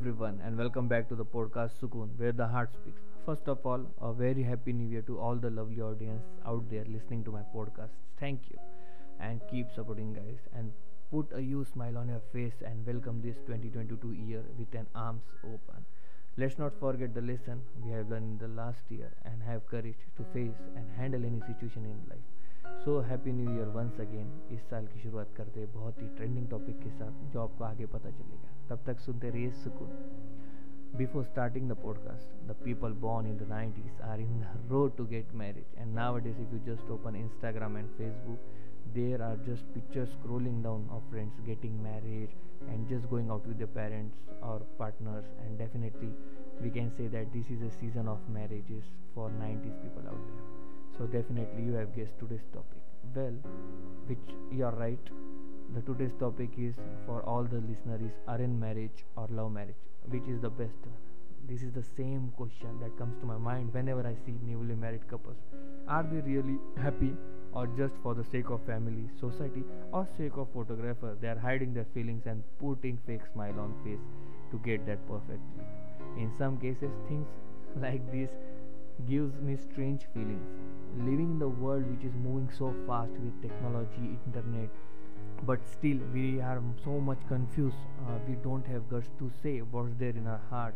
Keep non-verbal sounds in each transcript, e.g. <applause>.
everyone, and welcome back to the podcast Sukoon where the heart speaks. First of all, a very happy new year to all the lovely audience out there listening to my podcast. Thank you, and keep supporting, guys. And put a huge smile on your face and welcome this 2022 year with an arms open. Let's not forget the lesson we have learned in the last year and have courage to face and handle any situation in life. So happy new year once again इस साल की शुरुआत करते बहुत ही trending topic के साथ, जो आपको आगे पता चलेगा। तब तक सुनते रहिए सुकून। Before starting the podcast the people born in the nineties are in road to get marriage and nowadays if you just open Instagram and Facebook there are just picture scrolling down of friends getting marriage and just going out with parents और partners and definitely we can say that this is a season of marriage for nineties people out so definitely you have guessed today's topic. Well which you are right. The today's topic is for all the listeners is arranged marriage or love marriage. Which is the best? This is the same question that comes to my mind whenever i see newly married couples. Are they really happy or just for the sake of family society or sake of photographer? They are hiding their feelings and putting fake smile on face to get that perfect in some cases things <laughs> like this gives me strange feelings. Living in the world which is moving so fast with technology internet but still we are so much confused. Uh, we don't have guts to say what's there in our heart.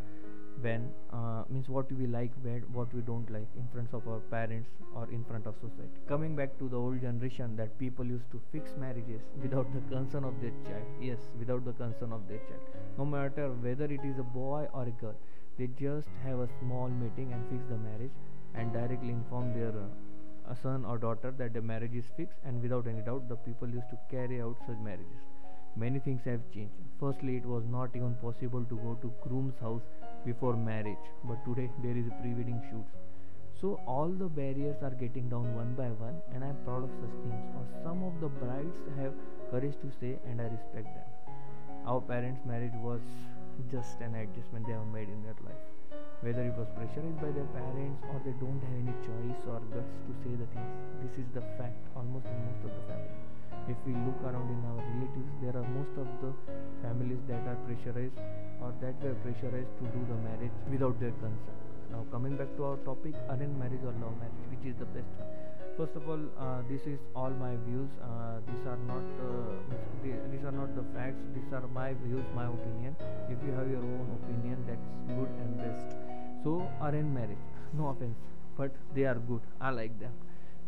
When uh, means what we like what we don't like in front of our parents or in front of society. Coming back to the old generation that people used to fix marriages <laughs> without the concern of their child. Yes without the concern of their child. No matter whether it is a boy or a girl they just have a small meeting and fix the marriage and directly inform their uh, son or daughter that the marriage is fixed and without any doubt the people used to carry out such marriages. Many things have changed. Firstly it was not even possible to go to groom's house before marriage but today there is a pre-wedding shoots. So all the barriers are getting down one by one and i'm proud of such things. Or some of the brides have courage to say and i respect them. Our parents marriage was just an adjustment they have made in their life. Whether it was pressurized by their parents or they don't have any choice or guts to say the things, this is the fact almost in most of the family. If we look around in our relatives, there are most of the families that are pressurized or that were pressurized to do the marriage without their consent. Now, coming back to our topic, arranged marriage or love marriage, which is the best one? First of all uh, this is all my views. Uh, these are not uh, these are not the facts. These are my views my opinion. If you have your own opinion that's good and best. So arranged marriage no offense but they are good. I like them.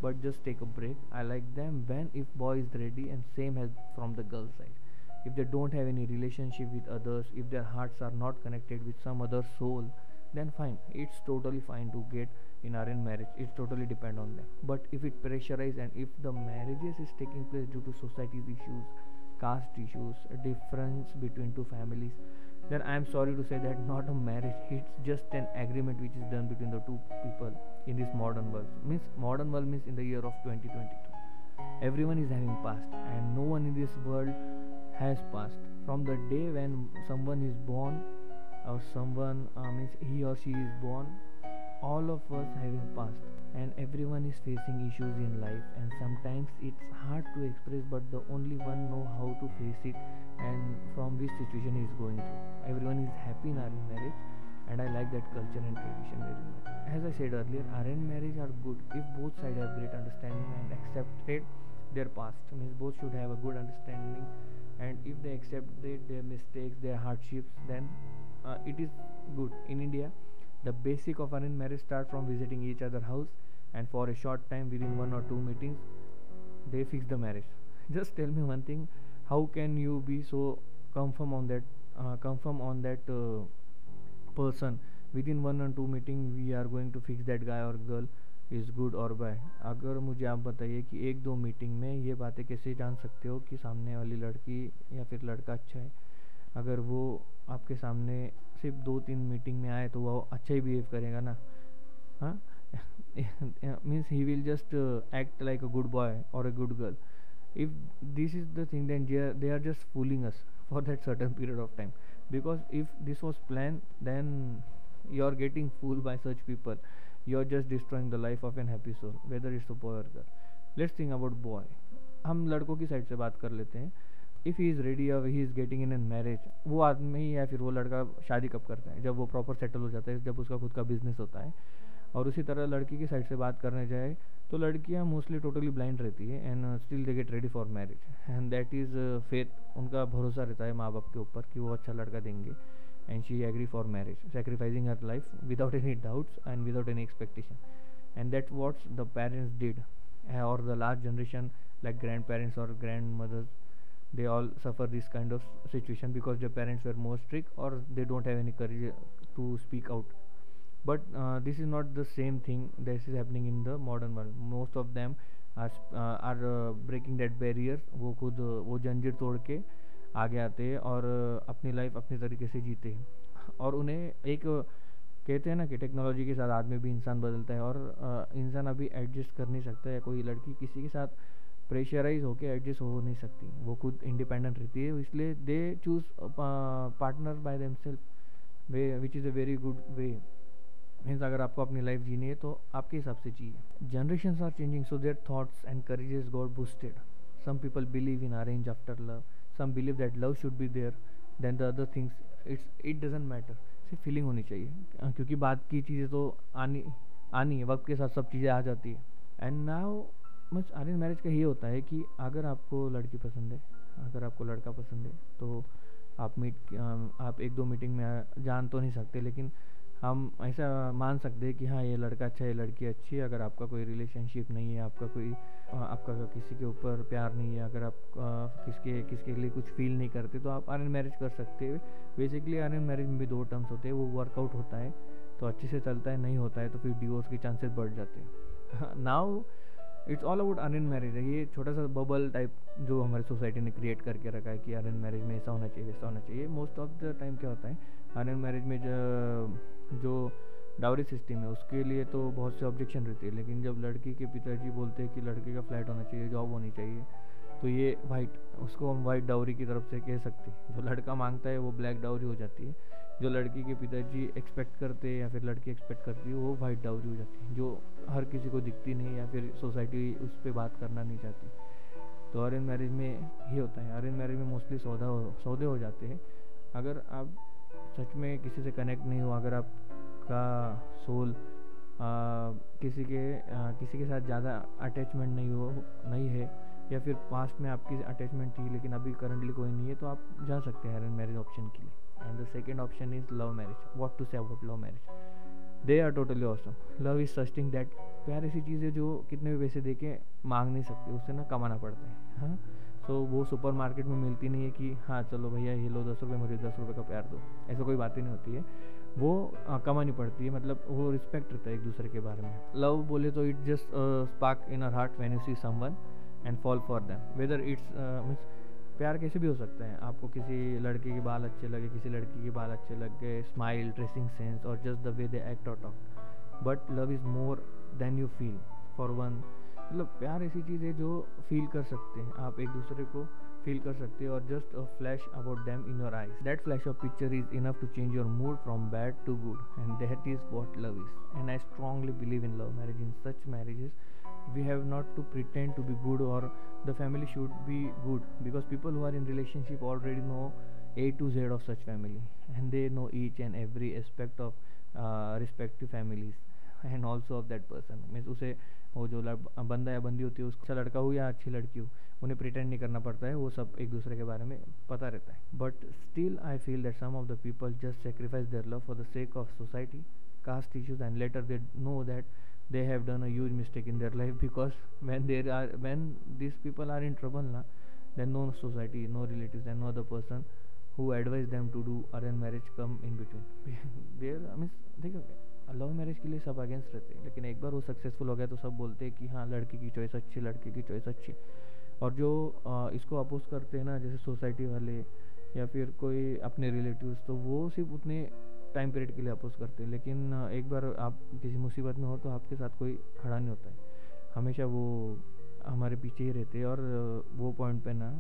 But just take a break. I like them when if boy is ready and same as from the girl side. If they don't have any relationship with others if their hearts are not connected with some other soul then fine. It's totally fine to get in arranged marriage. It totally depend on them. But if it pressurize and if the marriages is taking place due to society's issues caste issues difference between two families then i am sorry to say that <laughs> not a marriage. It's just an agreement which is done between the two people in this modern world. Means modern world means in the year of 2022 everyone is having past and no one in this world has past from the day when someone is born or someone uh, means he or she is born all of us having past and everyone is facing issues in life and sometimes it's hard to express but the only one know how to face it and from which situation he is going through. Everyone is happy in arranged marriage and i like that culture and tradition very much. As i said earlier arranged marriage are good if both sides have great understanding and accepted their past. Means both should have a good understanding and if they accepted their mistakes their hardships then uh, it is good in india the basic of arranged marriage start from visiting each other house and for a short time within one or two meetings they fix the marriage. Just tell me one thing, how can you be so confirm on that uh, confirm on that uh, person within one or two meeting we are going to fix that guy or girl is good और bad अगर मुझे आप बताइए कि एक दो meeting में ये बातें कैसे जान सकते हो कि सामने वाली लड़की या फिर लड़का अच्छा है अगर वो आपके सामने सिर्फ़ दो तीन मीटिंग में आए तो वो अच्छा ही बिहेव करेगा ना। Means he will just act like a good boy और a good girl if this is the thing then they are just fooling us for that certain period of time because if this was plan then you are getting fool by such people you are just destroying the life of an happy soul whether is the boy girl let's thing about boy हम लड़कों की side से बात कर लेते हैं। If he is ready और he is getting in an marriage वो आदमी या फिर वो लड़का शादी कब करता है? जब वो प्रॉपर सेटल हो जाता है, जब उसका खुद का बिज़नेस होता है। और उसी तरह लड़की की साइड से बात करने जाए तो लड़कियाँ मोस्टली टोटली ब्लाइंड रहती है and still they get ready for marriage and that is faith उनका भरोसा रहता है माँ बाप के ऊपर कि वो अच्छा लड़का देंगे। And she agree for marriage sacrificing her life without any doubts and without any expectation and that what's the parents did और the last generation like grandparents और grandmothers they all suffer this kind of situation because their parents are more strict और they don't have any courage to speak out but this is not the same thing this is happening in the modern world most of them are breaking that barrier वो खुद uh, वो जंजीर तोड़ के आगे आते हैं और uh, अपनी लाइफ अपने तरीके से जीते हैं। और उन्हें एक uh, कहते हैं ना कि टेक्नोलॉजी के साथ आदमी भी इंसान बदलता है और इंसान अभी एडजस्ट कर नहीं सकता है। कोई लड़की किसी के साथ प्रेशराइज होकर एडजस्ट हो नहीं सकती। वो खुद इंडिपेंडेंट रहती है, इसलिए they choose partner by them self way which is a very good way means अगर आपको अपनी लाइफ जीनी है तो आपके हिसाब से चाहिए। Generation are changing so their thoughts and courages got boosted some people believe in arrange after love some believe that love should be there then the other things it's it doesn't matter सिर्फ़ feeling होनी चाहिए। क्योंकि बात की चीज़ें तो आनी आनी है, वक्त के साथ सब चीज़ें आ जाती है। एंड नाउ बस अरेंज मैरिज का ये होता है कि अगर आपको लड़की पसंद है, अगर आपको लड़का पसंद है तो आप मीट आप एक दो मीटिंग में जान तो नहीं सकते, लेकिन हम ऐसा मान सकते हैं कि हाँ ये लड़का अच्छा है, ये लड़की अच्छी है, अगर आपका कोई रिलेशनशिप नहीं है, आपका कोई आपका किसी के ऊपर प्यार नहीं है, अगर आप किसके किसके लिए कुछ फील नहीं करते तो आप अरेंज मैरिज कर सकते हैं। बेसिकली अरेंज मैरिज में भी दो टर्म्स होते हैं, वो वर्कआउट होता है तो अच्छे से चलता है, नहीं होता है तो फिर डिवोर्स के चांसेस बढ़ जाते हैं। <laughs> Now it's all about arrange marriage है ये छोटा सा बबल टाइप जो हमारी सोसाइटी ने क्रिएट करके रखा है कि अरेंज मैरिज में ऐसा होना चाहिए वैसा होना चाहिए। मोस्ट ऑफ़ द टाइम क्या होता है? अरेंज मैरिज में जो, जो डावरी सिस्टम है उसके लिए तो बहुत से ऑब्जेक्शन रहती है। लेकिन जब लड़की के पिताजी बोलते हैं कि लड़के का फ्लैट होना चाहिए जॉब होनी चाहिए तो ये वाइट उसको हम वाइट डाउरी की तरफ़ से कह सकते हैं। जो लड़का माँगता है वो ब्लैक डाउरी हो जाती है। जो लड़की के पिताजी एक्सपेक्ट करते हैं या फिर लड़की एक्सपेक्ट करती है वो वाइट डाउरी हो जाती है। जो हर किसी को दिखती नहीं या फिर सोसाइटी उस पर बात करना नहीं चाहती। तो अरेंज मैरिज में ये होता है। अरेंज मैरिज में मोस्टली सौदा हो सौदे हो जाते हैं। अगर आप सच में किसी से कनेक्ट नहीं हो अगर आपका सोल आ, किसी के आ, किसी के साथ ज़्यादा अटैचमेंट नहीं हो नहीं है या फिर पास्ट में आपकी अटैचमेंट थी लेकिन अभी करंटली कोई नहीं है तो आप जा सकते हैं अरेंज मैरिज ऑप्शन के लिए। And the second option is love marriage what to say love marriage? They are totally awesome. Love is such thing that प्यार ऐसी चीज़ है जो कितने भी पैसे दे के मांग नहीं सकते उससे ना कमाना पड़ता है हाँ? सो so, वो सुपर मार्केट में मिलती नहीं है कि हाँ चलो भैया ये लो दस रुपये मुझे दस रुपये का प्यार दो। ऐसा कोई बात ही नहीं होती है। वो आ, कमानी पड़ती है मतलब वो रिस्पेक्ट रहता है एक दूसरे के बारे में। लव बोले तो it just spark in your heart when you see someone and fall for them whether it's means प्यार कैसे भी हो सकता है। आपको किसी लड़के के बाल अच्छे लगे, किसी लड़की के बाल अच्छे लग गए स्माइल ड्रेसिंग सेंस और just the way they act और talk but love is more than you feel for one मतलब प्यार ऐसी चीज़ है जो फील कर सकते हैं आप एक दूसरे को। फील कर सकते हो और just a flash about them in your eyes that flash of picture is enough to change your mood from bad to good and that is what love is and I strongly believe in love marriage in such marriages we have not to pretend to be good और the family should be good because people who are in relationship already know A to Z of such family and they know each and every aspect of respective families and also of that person means उसे वो जो बंदा या बंदी होती है, उसको अच्छा लड़का हो या अच्छी लड़की हो, उन्हें प्रिटेंड नहीं करना पड़ता है, वो सब एक दूसरे के बारे में पता रहता है. But still I feel that some of the people just sacrifice their love for the sake of society caste issues and later they know that they have done a huge mistake in their life because when there are when this people are in trouble ना then no society no relative and no other person who advise them to do or an marriage come in between there means देखो love marriage के लिए सब against रहते हैं। लेकिन एक बार वो सक्सेसफुल हो गया तो सब बोलते हैं कि हाँ लड़की की चॉइस अच्छी लड़के की चॉइस अच्छी। और जो आ, इसको अपोज करते हैं ना जैसे सोसाइटी वाले या फिर कोई अपने रिलेटिव्स तो वो सिर्फ़ उतने टाइम पीरियड के लिए अपोज करते हैं। लेकिन एक बार आप किसी मुसीबत में हो तो आपके साथ कोई खड़ा नहीं होता है। हमेशा वो हमारे पीछे ही रहते हैं और वो पॉइंट पे ना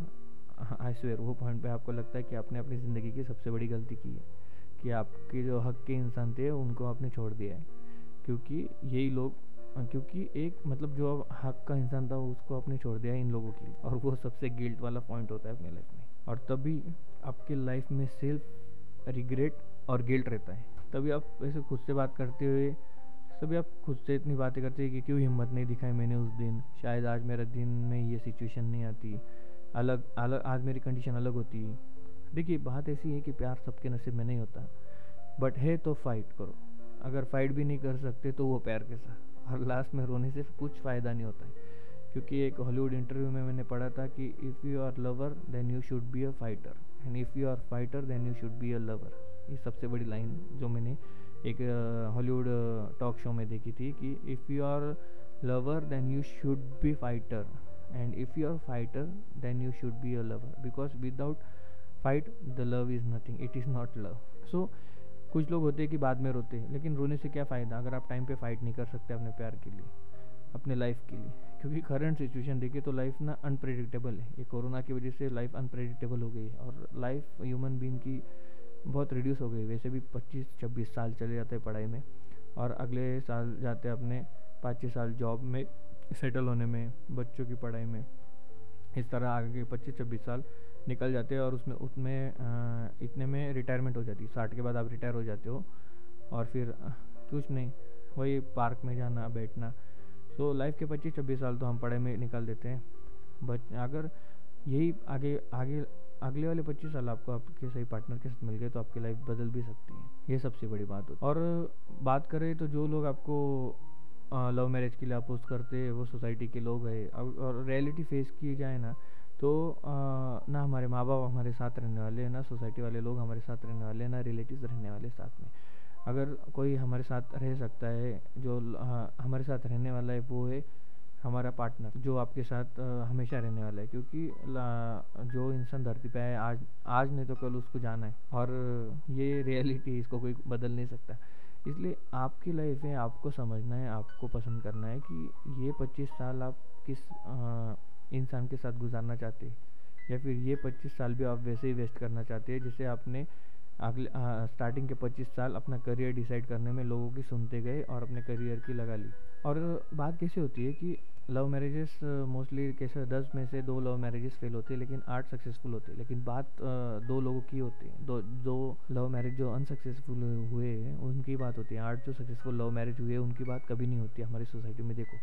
आई स्वेयर वो पॉइंट पे आपको लगता है कि आपने अपनी ज़िंदगी की सबसे बड़ी गलती की है। कि आपके जो हक के इंसान थे, उनको आपने छोड़ दिया है। क्योंकि यही लोग, क्योंकि एक मतलब जो हक का इंसान था, उसको आपने छोड़ दिया इन लोगों के लिए। और वो सबसे गिल्ट वाला पॉइंट होता है अपनी लाइफ में। और तभी आपके लाइफ में सेल्फ रिग्रेट और गिल्ट रहता है। तभी आप ऐसे खुद से बात करते हुए, तभी आप खुद से इतनी बातें करते हैं कि क्यों हिम्मत नहीं दिखाई मैंने उस दिन? शायद आज मेरा दिन में ये सिचुएशन नहीं आती। अलग अलग, आज मेरी कंडीशन अलग होती। देखिए, बात ऐसी है कि प्यार सबके नसीब में नहीं होता बट है तो फाइट करो। अगर फाइट भी नहीं कर सकते तो वो प्यार के साथ। और लास्ट में रोने से कुछ फ़ायदा नहीं होता है, क्योंकि एक हॉलीवुड इंटरव्यू में मैंने पढ़ा था कि if you are lover then you should be a fighter and if you are fighter then you should be a lover ये सबसे बड़ी लाइन जो मैंने एक हॉलीवुड टॉक शो में देखी थी कि if you are lover then you should be fighter and if you are fighter then you should be a lover because without fight the love is nothing it is not love so कुछ लोग होते हैं कि बाद में रोते हैं, लेकिन रोने से क्या फ़ायदा? अगर आप टाइम पे फाइट नहीं कर सकते अपने प्यार के लिए, अपने लाइफ के लिए। क्योंकि करंट सिचुएशन देखिए तो लाइफ ना अनप्रेडिक्टेबल है। ये कोरोना की वजह से लाइफ अनप्रेडिक्टेबल हो गई है और लाइफ ह्यूमन बींग की बहुत रिड्यूस हो गई वैसे भी पच्चीस, छब्बीस साल चले जाते हैं पढ़ाई में और अगले साल जाते हैं अपने पाँच छः साल जॉब में सेटल होने में, बच्चों की पढ़ाई में। इस तरह आगे पच्चीस, छब्बीस साल निकल जाते हैं और उसमें उसमें इतने में रिटायरमेंट हो जाती है। साठ के बाद आप रिटायर हो जाते हो और फिर कुछ नहीं। वही पार्क में जाना, बैठना। तो लाइफ के पच्चीस, छब्बीस साल तो हम पढ़ाई में निकाल देते हैं। बट अगर यही आगे आगे, अगले वाले पच्चीस साल आपको आपके सही पार्टनर के साथ मिल गए तो आपकी लाइफ बदल भी सकती है। ये सबसे बड़ी बात होती है। और बात करें तो जो लोग आपको लव मैरिज के लिए अपोज करते हैं, वो सोसाइटी के लोग हैं। और रियलिटी फेस किए जाए ना तो आ, ना हमारे माँ बाप हमारे साथ रहने वाले हैं ना सोसाइटी वाले लोग हमारे साथ रहने वाले हैं ना रिलेटिव्स रहने वाले साथ में। अगर कोई हमारे साथ रह सकता है जो आ, हमारे साथ रहने वाला है वो है हमारा पार्टनर जो आपके साथ आ, हमेशा रहने वाला है। क्योंकि जो इंसान धरती पे है आज आज नहीं तो कल उसको जाना है और ये रियलिटी इसको कोई बदल नहीं सकता। इसलिए आपकी लाइफ में आपको समझना है आपको पसंद करना है कि ये पच्चीस साल आप किस इंसान के साथ गुजारना चाहते या फिर ये पच्चीस साल भी आप वैसे ही वेस्ट करना चाहते हैं, जैसे आपने अगले स्टार्टिंग के पच्चीस साल अपना करियर डिसाइड करने में लोगों की सुनते गए और अपने करियर की लगा ली। और बात कैसे होती है कि लव मैरिजेस मोस्टली कैसे दस में से दो लव मैरिजेस फेल होते हैं, लेकिन आठ सक्सेसफुल होते हैं। लेकिन बात दो लोगों की होती है। दो दो लव मैरिज जो अनसक्सेसफुल हुए हैं, उनकी बात होती है। आठ जो सक्सेसफुल लव मैरिज हुए उनकी बात कभी नहीं होती हमारी सोसाइटी में, देखो।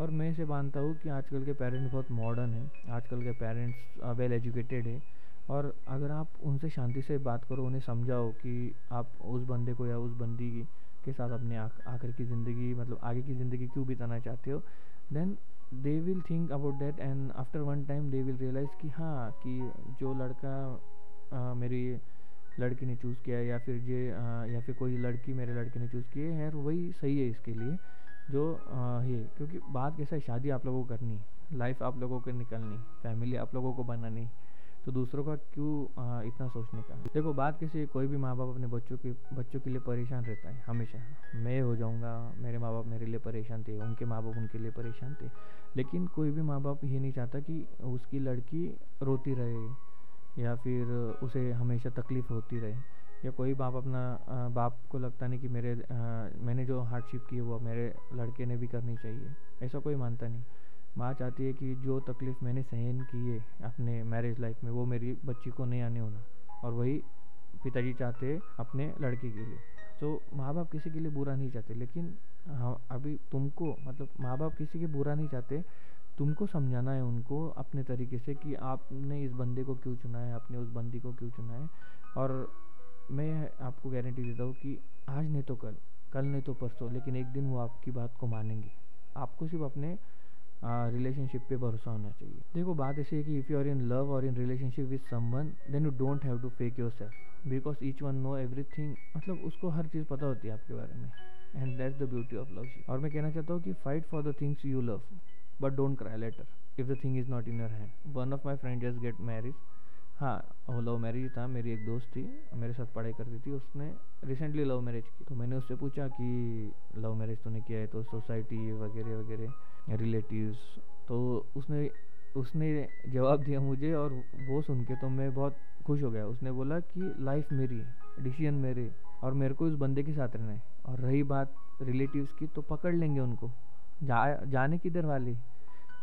और मैं इसे मानता हूँ कि आजकल के पेरेंट्स बहुत मॉडर्न हैं आजकल के पेरेंट्स वेल एजुकेटेड है। और अगर आप उनसे शांति से बात करो उन्हें समझाओ कि आप उस बंदे को या उस बंदी के साथ अपने आखिर की ज़िंदगी मतलब आगे की ज़िंदगी क्यों बिताना चाहते हो then they will think about that and after one time they will realise कि हाँ कि जो लड़का आ, मेरी लड़की ने चूज़ किया या फिर ये या फिर कोई लड़की मेरे लड़के ने चूज़ किए है वही सही है इसके लिए। जो ये, क्योंकि बात कैसा है, शादी आप लोगों को करनी लाइफ आप लोगों को निकलनी फैमिली आप लोगों को बनानी तो दूसरों का क्यों इतना सोचने का? देखो, बात किसी कोई भी माँ बाप अपने बच्चों के बच्चों के लिए परेशान रहता है, हमेशा। मैं हो जाऊँगा, मेरे माँ बाप मेरे लिए परेशान थे, उनके माँ बाप उनके लिए परेशान थे, लेकिन कोई भी माँ बाप ये नहीं चाहता कि उसकी लड़की रोती रहे, या फिर उसे हमेशा तकलीफ़ होती रहे। या कोई बाप अपना बाप को लगता नहीं कि मेरे आ, मैंने जो हार्डशिप की है वो मेरे लड़के ने भी करनी चाहिए। ऐसा कोई मानता नहीं। माँ चाहती है कि जो तकलीफ़ मैंने सहन की है अपने मैरिज लाइफ में वो मेरी बच्ची को नहीं आने होना। और वही पिताजी चाहते अपने लड़के के लिए। तो माँ बाप किसी के लिए बुरा नहीं चाहते लेकिन हाँ अभी तुमको मतलब माँ बाप किसी के बुरा नहीं चाहते तुमको समझाना है उनको अपने तरीके से कि आपने इस बंदे को क्यों चुना है आपने उस बंदी को क्यों चुना है। और मैं आपको गारंटी देता हूँ कि आज नहीं तो कल कल नहीं तो परसों, लेकिन एक दिन वो आपकी बात को मानेंगे। आपको सिर्फ़ अपने रिलेशनशिप पे भरोसा होना चाहिए। देखो, बात ऐसी है कि if you are in love और in relationship with someone then you don't have to fake yourself because each one know everything मतलब उसको हर चीज़ पता होती है आपके बारे में and that's the beauty of love और मैं कहना चाहता हूँ कि fight for the things you love but don't cry later if the thing is not in your hand one of my friend just get marriage हाँ love marriage था, मेरी एक दोस्त थी, मेरे साथ पढ़ाई करती थी, उसने रिसेंटली लव मैरिज की। तो मैंने उससे पूछा कि लव मैरिज तूने किया है तो सोसाइटी वगैरह वगैरह रिलेटिव्स तो उसने उसने जवाब दिया मुझे और वो सुन के तो मैं बहुत खुश हो गया। उसने बोला कि लाइफ मेरी डिसीज़न मेरे, और मेरे को उस बंदे के साथ रहना है। और रही बात रिलेटिव्स की तो पकड़ लेंगे उनको। जा, जाने किधर वाले?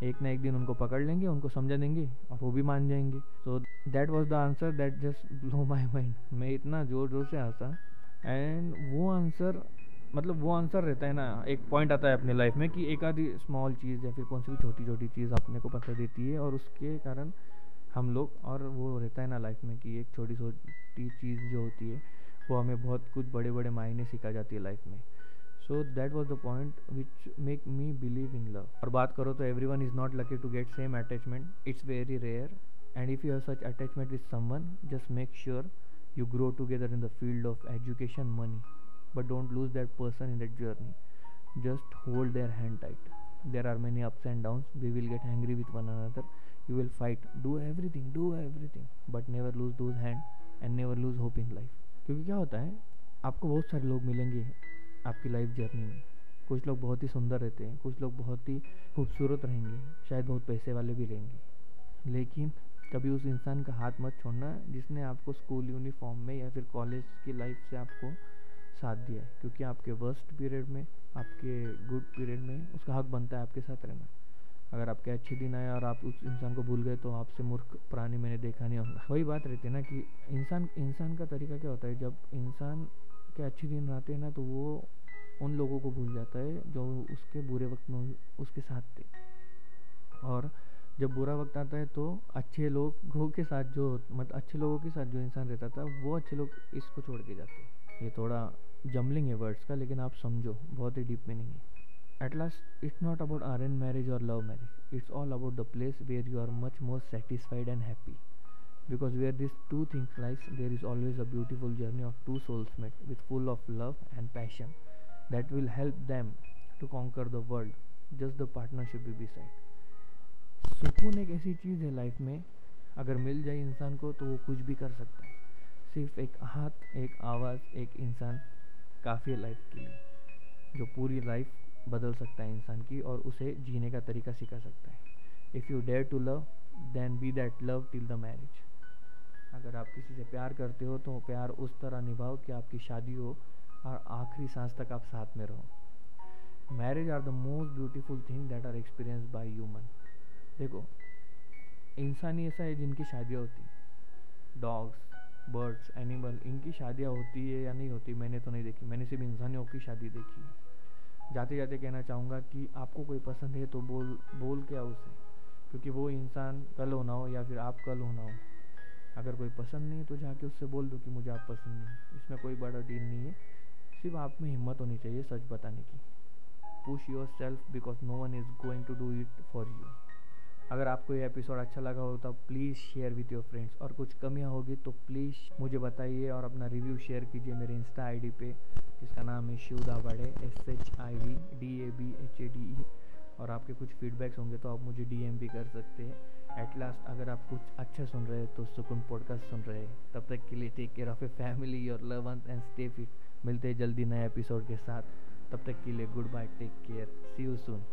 एक ना एक दिन उनको पकड़ लेंगे, उनको समझा देंगे और वो भी मान जाएँगे। So that was the answer that just blow my mind मैं इतना ज़ोर ज़ोर से हंसा एंड वो आंसर मतलब वो आंसर रहता है ना, एक पॉइंट आता है अपने लाइफ में कि एक आधी स्मॉल चीज़ या फिर कौन सी भी छोटी छोटी चीज़ अपने को पता देती है और उसके कारण हम लोग, और वो रहता है ना लाइफ में कि एक छोटी छोटी चीज़ जो होती है, वो हमें बहुत कुछ बड़े बड़े मायने सिखा जाती है लाइफ में। So that was the point which make me believe in love और बात करो तो everyone is not lucky to get same attachment it's very rare and if you have such attachment with someone just make sure you grow together in the field of education money but don't lose that person in that journey just hold their hand tight there are many ups and downs we will get angry with one another you will fight do everything do everything but never lose those hand and never lose hope in life क्योंकि क्या होता है? आपको बहुत सारे लोग मिलेंगे आपकी लाइफ जर्नी में। कुछ लोग बहुत ही सुंदर रहते हैं, कुछ लोग बहुत ही खूबसूरत रहेंगे, शायद बहुत पैसे वाले भी रहेंगे। लेकिन कभी उस इंसान का हाथ मत छोड़ना जिसने आपको स्कूल यूनिफॉर्म में या फिर कॉलेज की लाइफ से आपको साथ दिया है। क्योंकि आपके वर्स्ट पीरियड में, आपके गुड पीरियड में उसका हक बनता है आपके साथ रहना। अगर आपके अच्छे दिन आए और आप उस इंसान को भूल गए तो आपसे मूर्ख प्राणी मैंने देखा नहीं होगा। वही बात रहती है ना कि इंसान इंसान का तरीका क्या होता है? जब इंसान के अच्छे दिन आते हैं ना तो वो उन लोगों को भूल जाता है जो उसके बुरे वक्त में उसके साथ थे। और जब बुरा वक्त आता है तो अच्छे लोगों के साथ जो मतलब अच्छे लोगों के साथ जो इंसान रहता था, वो अच्छे लोग इसको छोड़ के जाते हैं। ये थोड़ा जमलिंग है वर्ड्स का, लेकिन आप समझो, बहुत ही डीप मीनिंग है। At last it's not about an marriage और love marriage it's all about the place where you are much more satisfied and happy because where these two things lies there is always a beautiful journey of two souls met with full of love and passion that will help them to conquer the world just the partnership be beside सुकून एक ऐसी चीज़ है life में अगर मिल जाए इंसान को तो वो कुछ भी कर सकता है सिर्फ़ एक हाथ एक आवाज़ एक इंसान काफ़ी है लाइफ के लिए जो पूरी लाइफ बदल सकता है इंसान की और उसे जीने का तरीका सिखा सकता है if you dare to love then be that love till the marriage अगर आप किसी से प्यार करते हो तो प्यार उस तरह निभाओ कि आपकी शादी हो और आखिरी सांस तक आप साथ में रहो। Marriage are the most beautiful thing that are experience by human देखो, इंसान ही ऐसा है जिनकी शादियाँ होती डॉग्स बर्ड्स एनिमल इनकी शादियाँ होती है या नहीं होती, मैंने तो नहीं देखी। मैंने सिर्फ़ इंसानियों की शादी देखी है। जाते जाते कहना चाहूँगा कि आपको कोई पसंद है तो बोल बोल क्या उसे? क्योंकि वो इंसान कल होना हो या फिर आप कल होना हो। अगर कोई पसंद नहीं है तो जाके उससे बोल दो कि मुझे आप पसंद नहीं इसमें कोई बड़ा डील नहीं है। सिर्फ़ आप में हिम्मत होनी चाहिए सच बताने की। Push yourself because no one is going to do it for you अगर आपको ये एपिसोड अच्छा लगा हो तो please share with your friends और कुछ कमियाँ होगी तो प्लीज़ मुझे बताइए और अपना रिव्यू शेयर कीजिए मेरे इंस्टा आईडी पे, जिसका नाम है Shiv Dabade S H I V D A B H A D E और आपके कुछ फीडबैक्स होंगे तो आप मुझे डीएम भी कर सकते हैं। एट लास्ट अगर आप कुछ अच्छा सुन रहे हैं तो सुकून पॉडकास्ट सुन रहे हैं। तब तक के लिए take care of a family your love and stay fit मिलते हैं जल्दी नए एपिसोड के साथ। तब तक के लिए goodbye take care see you soon